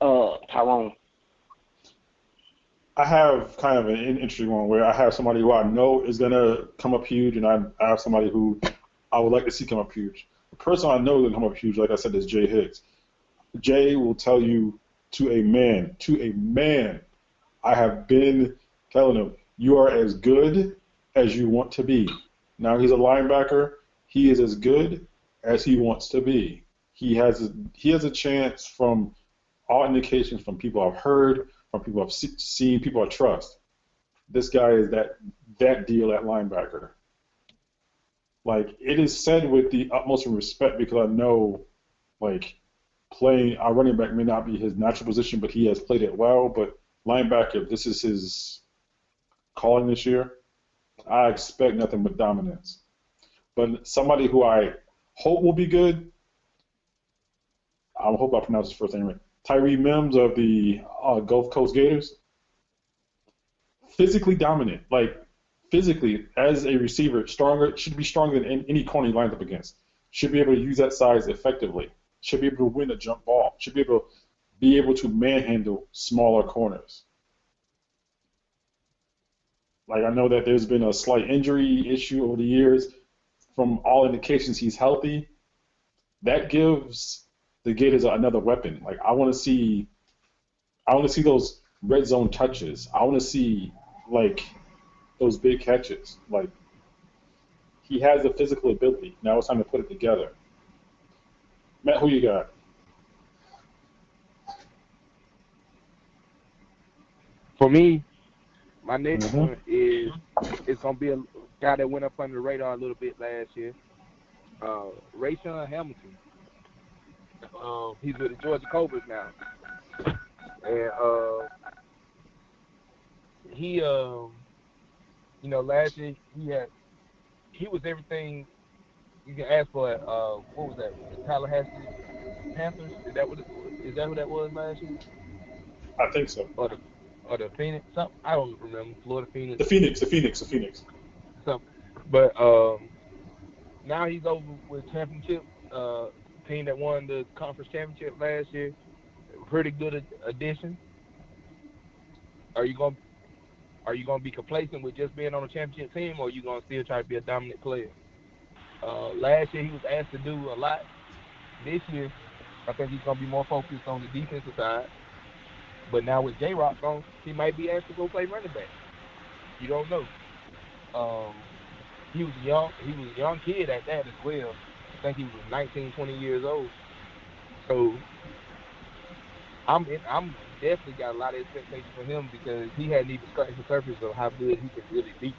uh, Tyrone? I have kind of an interesting one where I have somebody who I know is going to come up huge, and I, have somebody who I would like to see come up huge. The person I know is to come up huge, like I said, is Jay Hicks. Jay will tell you to a man, to a man, I have been telling him, you are as good as you want to be. Now he's a linebacker. He is as good as he wants to be. He has a, he has a chance from all indications from people I've heard, from people I've seen, people I trust. This guy is that that deal at linebacker. Like it is said with the utmost respect because I know, like, playing our running back may not be his natural position, but he has played it well. But linebacker, this is his calling this year. I expect nothing but dominance. But somebody who I hope will be good. I hope I pronounce his first name right. Tyree Mims of the uh, Gulf Coast Gators. Physically dominant, like physically as a receiver, stronger should be stronger than any corner he lines up against. Should be able to use that size effectively. Should be able to win a jump ball. Should be able to be able to manhandle smaller corners. Like I know that there's been a slight injury issue over the years. From all indications, he's healthy. That gives the Gators is another weapon. Like I want to see, I want to see those red zone touches. I want to see like those big catches. Like he has the physical ability. Now it's time to put it together. Matt, who you got? For me, my next mm-hmm. one is it's gonna be a guy that went up under the radar a little bit last year. Uh, Rayshawn Hamilton. Um, he's with the Georgia Cobras now, and uh, he um you know last year he had he was everything you can ask for. Uh, what was that? The Tallahassee Panthers? Is that what? It, is that who that was last year? I think so. Or the or the Phoenix? Something I don't remember. Florida Phoenix. The Phoenix. The Phoenix. The Phoenix. Something. But um, now he's over with championship. Uh, team that won the conference championship last year. Pretty good addition. Are you going? Are you going to be complacent with just being on a championship team, or are you going to still try to be a dominant player? Uh, last year he was asked to do a lot. This year, I think he's going to be more focused on the defensive side. But now with J Rock gone, he might be asked to go play running back. You don't know. Um, he was young. He was a young kid at that as well. I think he was 19, 20 years old. So I'm I'm definitely got a lot of expectations for him because he hadn't even scratched the surface of how good he can really be.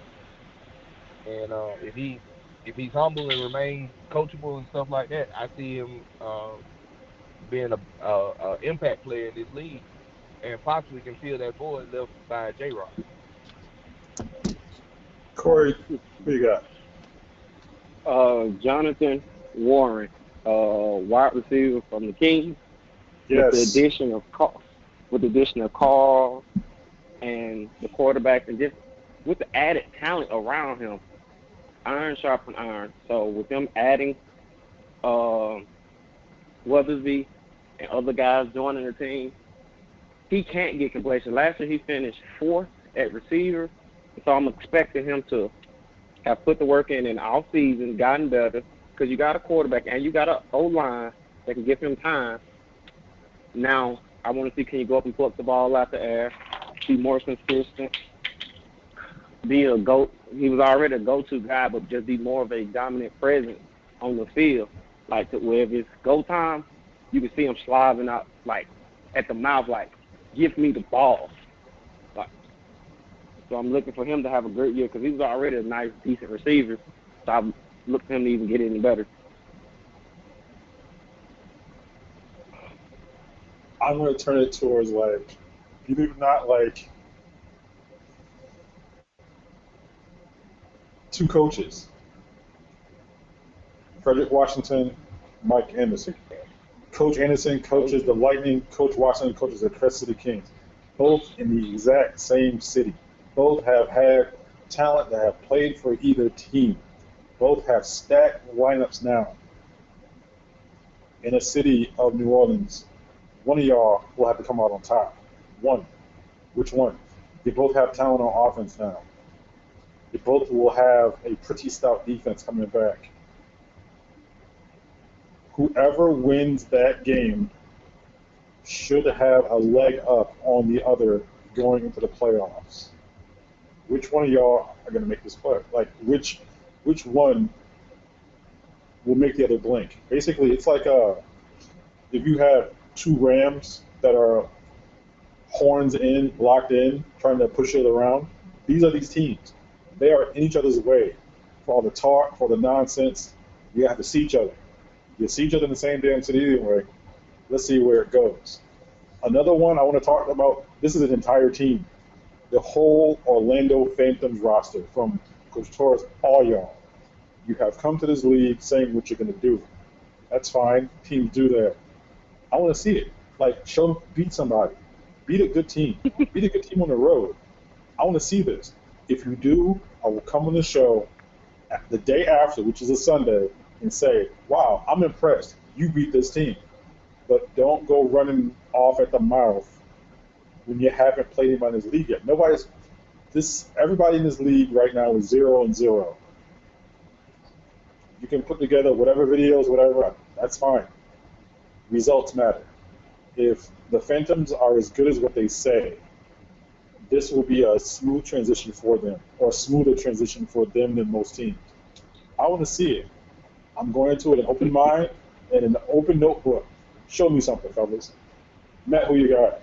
And uh, if he if he's humble and remains coachable and stuff like that, I see him uh, being a, a, a impact player in this league and possibly can fill that void left by J Rock. Corey, who you got? Uh, Jonathan Warren, uh, wide receiver from the Kings. Yes. With the addition of Carl, with the addition of Carl and the quarterback, and just with the added talent around him, iron sharpen iron. So with them adding uh, Weathersby and other guys joining the team, he can't get complacent. Last year he finished fourth at receiver, so I'm expecting him to have put the work in in off season, gotten better, because you got a quarterback and you got a O line that can give him time. Now I want to see can you go up and pull up the ball out the air, be more consistent, be a go. He was already a go-to guy, but just be more of a dominant presence on the field. Like to where it's go time, you can see him slobbing out like at the mouth, like give me the ball. So I'm looking for him to have a great year because he was already a nice, decent receiver. So I look for him to even get any better. I'm going to turn it towards like, it or not, like two coaches. Frederick Washington, Mike Anderson. Coach Anderson coaches the Lightning, Coach Washington coaches the Crescent City Kings. Both in the exact same city. Both have had talent that have played for either team. Both have stacked lineups now. In a city of New Orleans, one of y'all will have to come out on top. One. Which one? They both have talent on offense now. They both will have a pretty stout defense coming back. Whoever wins that game should have a leg up on the other going into the playoffs. Which one of y'all are going to make this play? Like, which which one will make the other blink? Basically, it's like uh, if you have two Rams that are horns in, locked in, trying to push it around. These are these teams. They are in each other's way for all the talk, for the nonsense. You have to see each other. You see each other in the same damn city anyway. Let's see where it goes. Another one I want to talk about. This is an entire team. The whole Orlando Phantoms roster, from Coach Torres, all y'all. You have come to this league saying what you're going to do. That's fine. Teams do that. I want to see it. Like, show, beat somebody. Beat a good team. (laughs) beat a good team on the road. I want to see this. If you do, I will come on the show the day after, which is a Sunday, and say, wow, I'm impressed. You beat this team. But don't go running off at the mouth when you haven't played anybody in this league yet. Nobody's this everybody in this league right now is zero and zero. You can put together whatever videos, whatever, that's fine. Results matter. If the Phantoms are as good as what they say, this will be a smooth transition for them, or a smoother transition for them than most teams. I want to see it. I'm going into it an open mind and an open notebook. Show me something, fellas. Matt, who you got?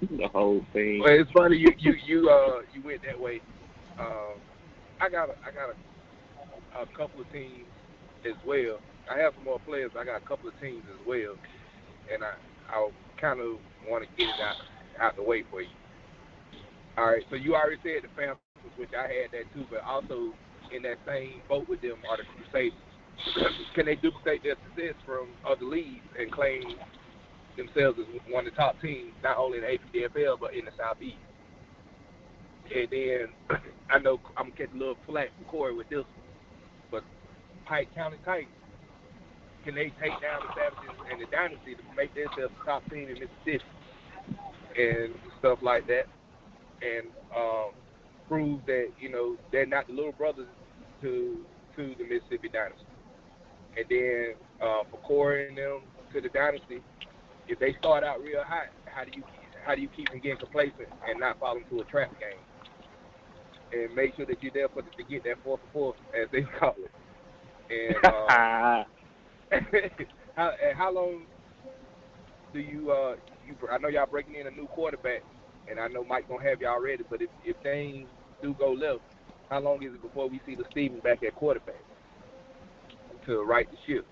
(laughs) The whole thing. Well, it's funny you you you uh you went that way. Um, I got a, I got a, a couple of teams as well. I have some more players. I got a couple of teams as well, and I I kind of want to get it out out the way for you. All right, so you already said the Panthers, which I had that too, but also in that same boat with them are the Crusaders. (coughs) Can they duplicate their success from other leagues and claim themselves as one of the top teams, not only in the APDFL but in the Southeast? And then (clears throat) I know I'm getting a little flat from Corey with this, but Pike County Titans, can they take down the Savages and the Dynasty to make themselves the top team in Mississippi and stuff like that? and um, prove that you know they're not the little brothers to to the Mississippi Dynasty. And then uh, for Corey and them to the Dynasty, if they start out real hot, how do you how do you keep them getting complacent and not fall into a trap game? And make sure that you're there for the, to get that fourth and fourth, as they (laughs) call it. And uh, (laughs) (laughs) how and how long do you uh you I know y'all breaking in a new quarterback and I know Mike gonna have y'all ready, but if, if things do go left, how long is it before we see the Steven back at quarterback to right the ship?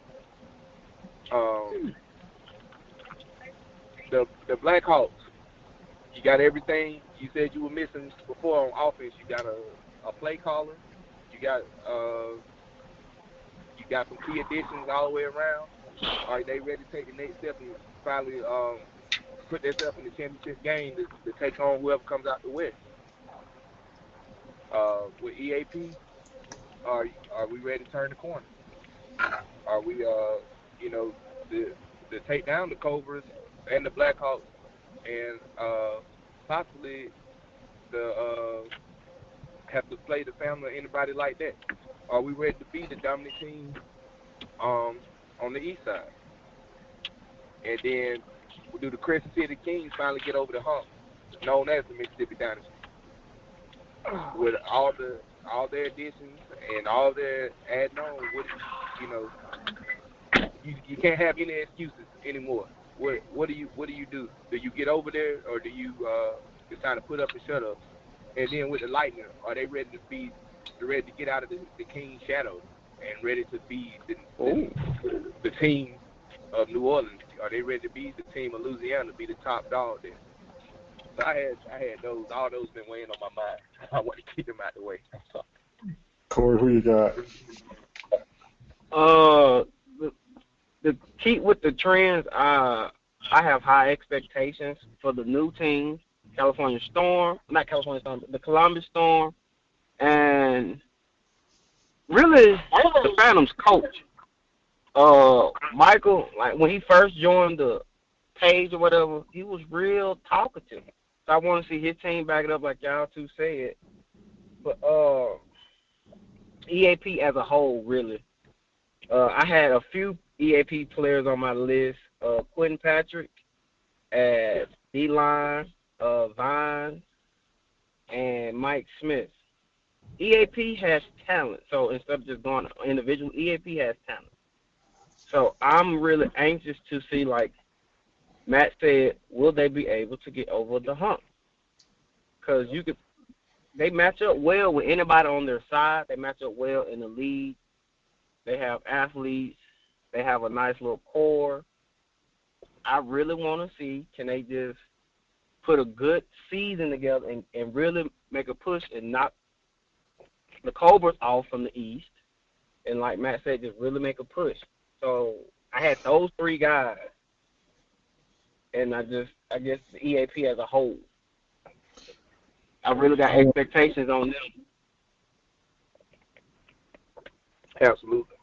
Um, the the Blackhawks, you got everything you said you were missing before on offense. You got a, a play caller, you got uh, you got some key additions all the way around. Are they ready to take the next step and finally um, put themselves in the championship game to, to take on whoever comes out the west. Uh, with EAP, are are we ready to turn the corner? Are we, uh, you know, the to take down the Cobras and the Blackhawks and uh, possibly the uh, have to play the family or anybody like that? Are we ready to be the dominant team um, on the east side? And then do the Crescent City Kings finally get over the hump, known as the Mississippi Dynasty? With all the all their additions and all their adding on, what you know, you you can't have any excuses anymore. What what do you what do you do? Do you get over there or do you uh, decide to put up and shut up? And then with the Lightning, are they ready to be ready to get out of the, the King's shadow and ready to be the, the, the team of New Orleans are they ready to be the team of Louisiana to be the top dog there? So I had I had those all those been weighing on my mind. (laughs) I want to keep them out the way. Corey, who you got? Uh, the, keep with the trends. Uh, I have high expectations for the new team, California Storm, not California Storm, the Columbus Storm, and really the Phantoms coach uh Michael, like when he first joined the page or whatever, he was real talkative. So I want to see his team back it up like y'all two said. But uh EAP as a whole, really. Uh I had a few EAP players on my list. Uh Quentin Patrick at D line, uh Vine, and Mike Smith. EAP has talent, so instead of just going individual, EAP has talent. So I'm really anxious to see, like Matt said, will they be able to get over the hump? Because you could, they match up well with anybody on their side. They match up well in the league. They have athletes. They have a nice little core. I really want to see can they just put a good season together and, and really make a push and knock the Cobras off from the East. And like Matt said, just really make a push. So I had those three guys, and I just I guess the EAP as a whole. I really got expectations on them. Absolutely.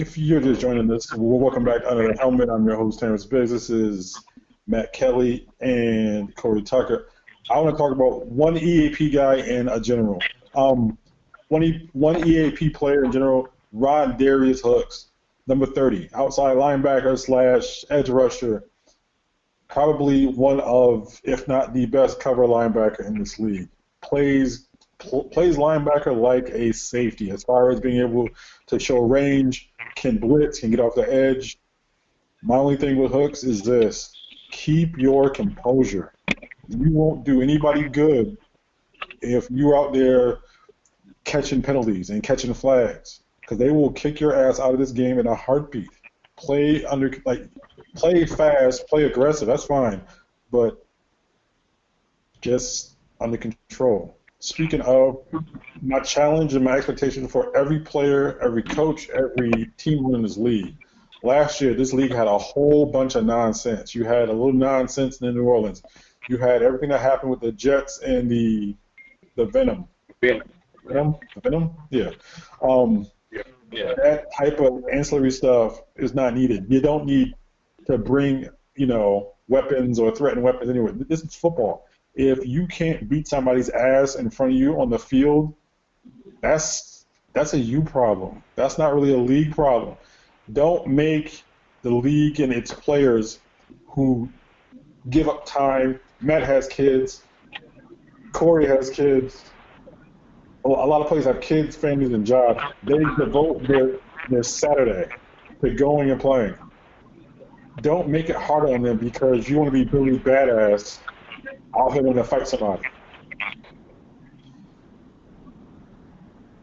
If you're just joining us, welcome back under the helmet. I'm your host, Terrence Biggs. This is Matt Kelly and Corey Tucker. I want to talk about one EAP guy and a general. Um, one, e, one EAP player in general, Rod Darius Hooks, number 30, outside linebacker slash edge rusher. Probably one of, if not the best cover linebacker in this league. Plays pl- plays linebacker like a safety as far as being able to show range, can blitz, can get off the edge. My only thing with Hooks is this keep your composure. You won't do anybody good if you're out there catching penalties and catching flags because they will kick your ass out of this game in a heartbeat. Play under like play fast, play aggressive. That's fine, but just under control. Speaking of, my challenge and my expectation for every player, every coach, every team in this league. Last year, this league had a whole bunch of nonsense. You had a little nonsense in New Orleans. You had everything that happened with the Jets and the the Venom. Venom. Venom? Venom? Yeah. Um, yeah. yeah. That type of ancillary stuff is not needed. You don't need to bring, you know, weapons or threaten weapons anywhere. This is football if you can't beat somebody's ass in front of you on the field, that's that's a you problem. That's not really a league problem. Don't make the league and its players who give up time. Matt has kids. Corey has kids. A lot of players have kids, families, and jobs. They devote their their Saturday to going and playing. Don't make it harder on them because you want to be Billy Badass I'll hit him to fight somebody.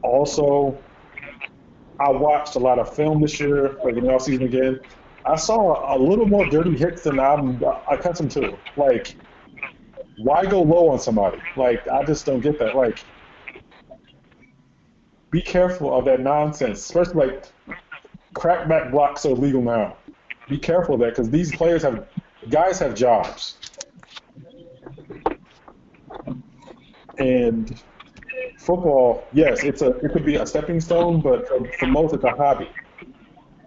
Also, I watched a lot of film this year, like in the off season again. I saw a, little more dirty hits than I'm accustomed to. Like, why go low on somebody? Like, I just don't get that. Like, be careful of that nonsense, especially like crackback blocks are legal now. Be careful of that because these players have, guys have jobs. And football, yes, it's a it could be a stepping stone, but for, for most, it's a hobby.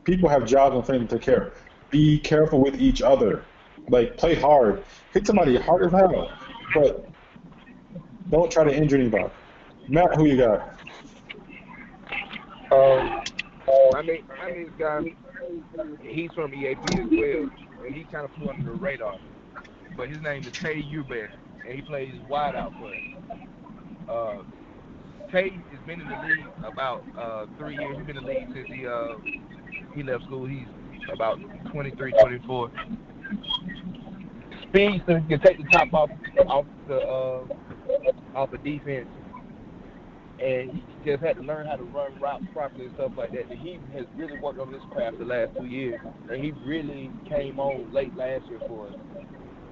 People have jobs and things to take care of. Be careful with each other. Like play hard, hit somebody hard as hell, but don't try to injure anybody. Matt, who you got? Um, I mean, I mean, guy, he's from EAP as well, and he kind of flew under the radar. But his name is Tay Eubank and he plays wide out for us. Uh, Tate has been in the league about uh, three years. He's been in the league since he uh, he left school. He's about 23, 24. Speed so he can take the top off off the uh, off the defense, and he just had to learn how to run routes properly and stuff like that. And he has really worked on this craft the last two years, and he really came on late last year for us.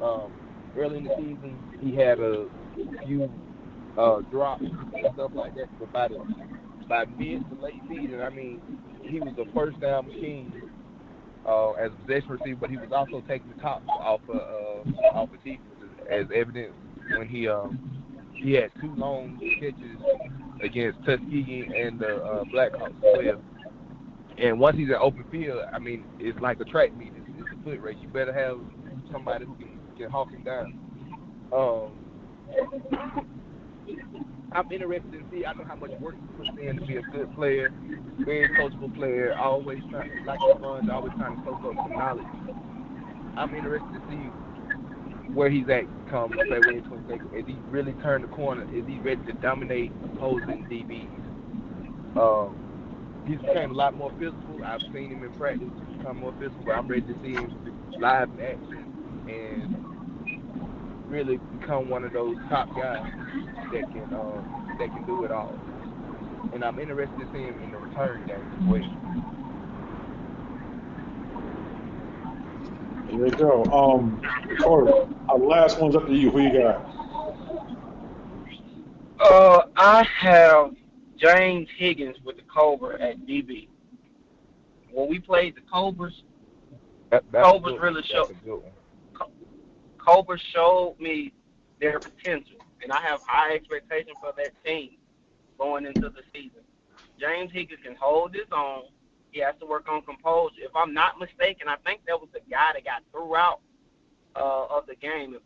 Um, early in the season, he had a few uh, drops and stuff like that. But by the by mid to late season, I mean, he was a first down machine uh, as a possession receiver, but he was also taking the top off of uh, off of defense, as evident when he um, he had two long catches against Tuskegee and the uh, Blackhawks as well. And once he's in open field, I mean, it's like a track meet. It's, it's a foot race. You better have somebody who can can hawk him down. Um, I'm interested to see. I know how much work he puts in to be a good player, very coachable player. Always trying, to, like the runs, always trying to soak up some knowledge. I'm interested to see where he's at come February 22nd. Is he really turned the corner? Is he ready to dominate opposing DBs? Um, he's became a lot more physical. I've seen him in practice become more physical, I'm ready to see him live in action and really become one of those top guys that can uh, that can do it all. And I'm interested to see him in the return game as well. There you go. Um, Corey, our last one's up to you. Who you got? Uh, I have James Higgins with the Cobra at DB. When we played the Cobras, that, Cobras really showed. Cobra showed me their potential, and I have high expectations for that team going into the season. James Higgins can hold his own. He has to work on composure. If I'm not mistaken, I think that was the guy that got threw out uh, of the game.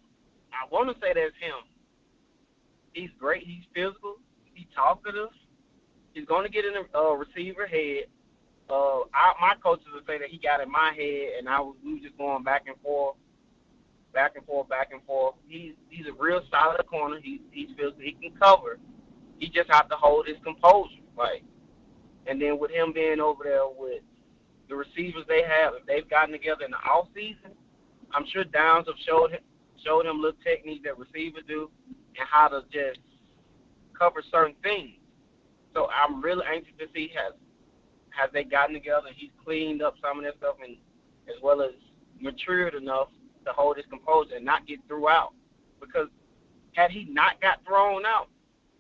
I want to say that's him. He's great. He's physical. He's talkative. He's going to get in the uh, receiver head. Uh, I, my coaches would say that he got in my head, and I was we were just going back and forth back and forth, back and forth. He's he's a real solid corner. He he feels he can cover. He just have to hold his composure, like. And then with him being over there with the receivers they have, if they've gotten together in the off season, I'm sure Downs have showed him showed him little techniques that receivers do and how to just cover certain things. So I'm really anxious to see has has they gotten together. He's cleaned up some of that stuff and as well as matured enough to hold his composure and not get threw out. Because had he not got thrown out,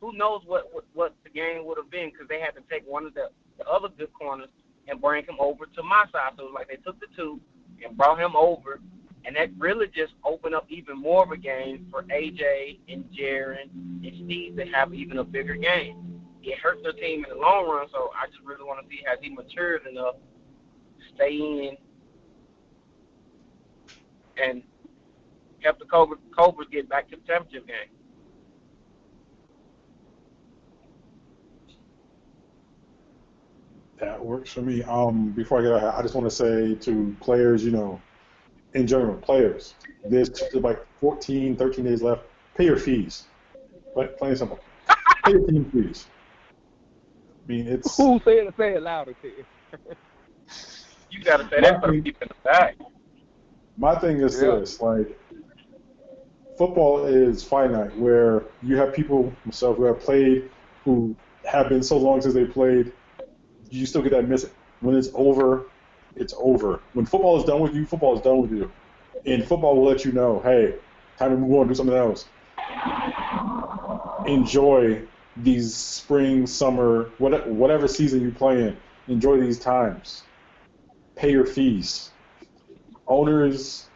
who knows what what, what the game would have been? Because they had to take one of the, the other good corners and bring him over to my side. So it was like they took the two and brought him over, and that really just opened up even more of a game for AJ and Jaron and Steve to have even a bigger game. It hurt their team in the long run, so I just really want to see has he matured enough to stay in and help the Cobras, Cobras get back to the championship game. That works for me. Um, before I get out, I just want to say to players, you know, in general, players, there's like 14, 13 days left. Pay your fees. But plain and simple. Pay your team fees. I mean, it's. Who said it? Say it louder, Ted. you got to say that for people in the back. My thing is yeah. this: like, football is finite. Where you have people, myself, who have played, who have been so long since they played, you still get that miss. When it's over, it's over. When football is done with you, football is done with you. And football will let you know, hey, time to move on, do something else. Enjoy these spring, summer, whatever season you play in. Enjoy these times. Pay your fees. Owners,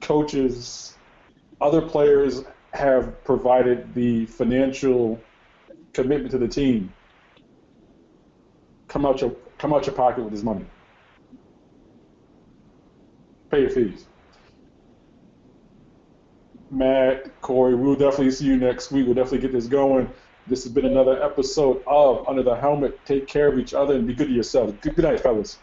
coaches, other players have provided the financial commitment to the team come out your come out your pocket with this money. Pay your fees. Matt, Corey, we'll definitely see you next week. We'll definitely get this going. This has been another episode of Under the Helmet. Take care of each other and be good to yourselves. Good, good night, fellas.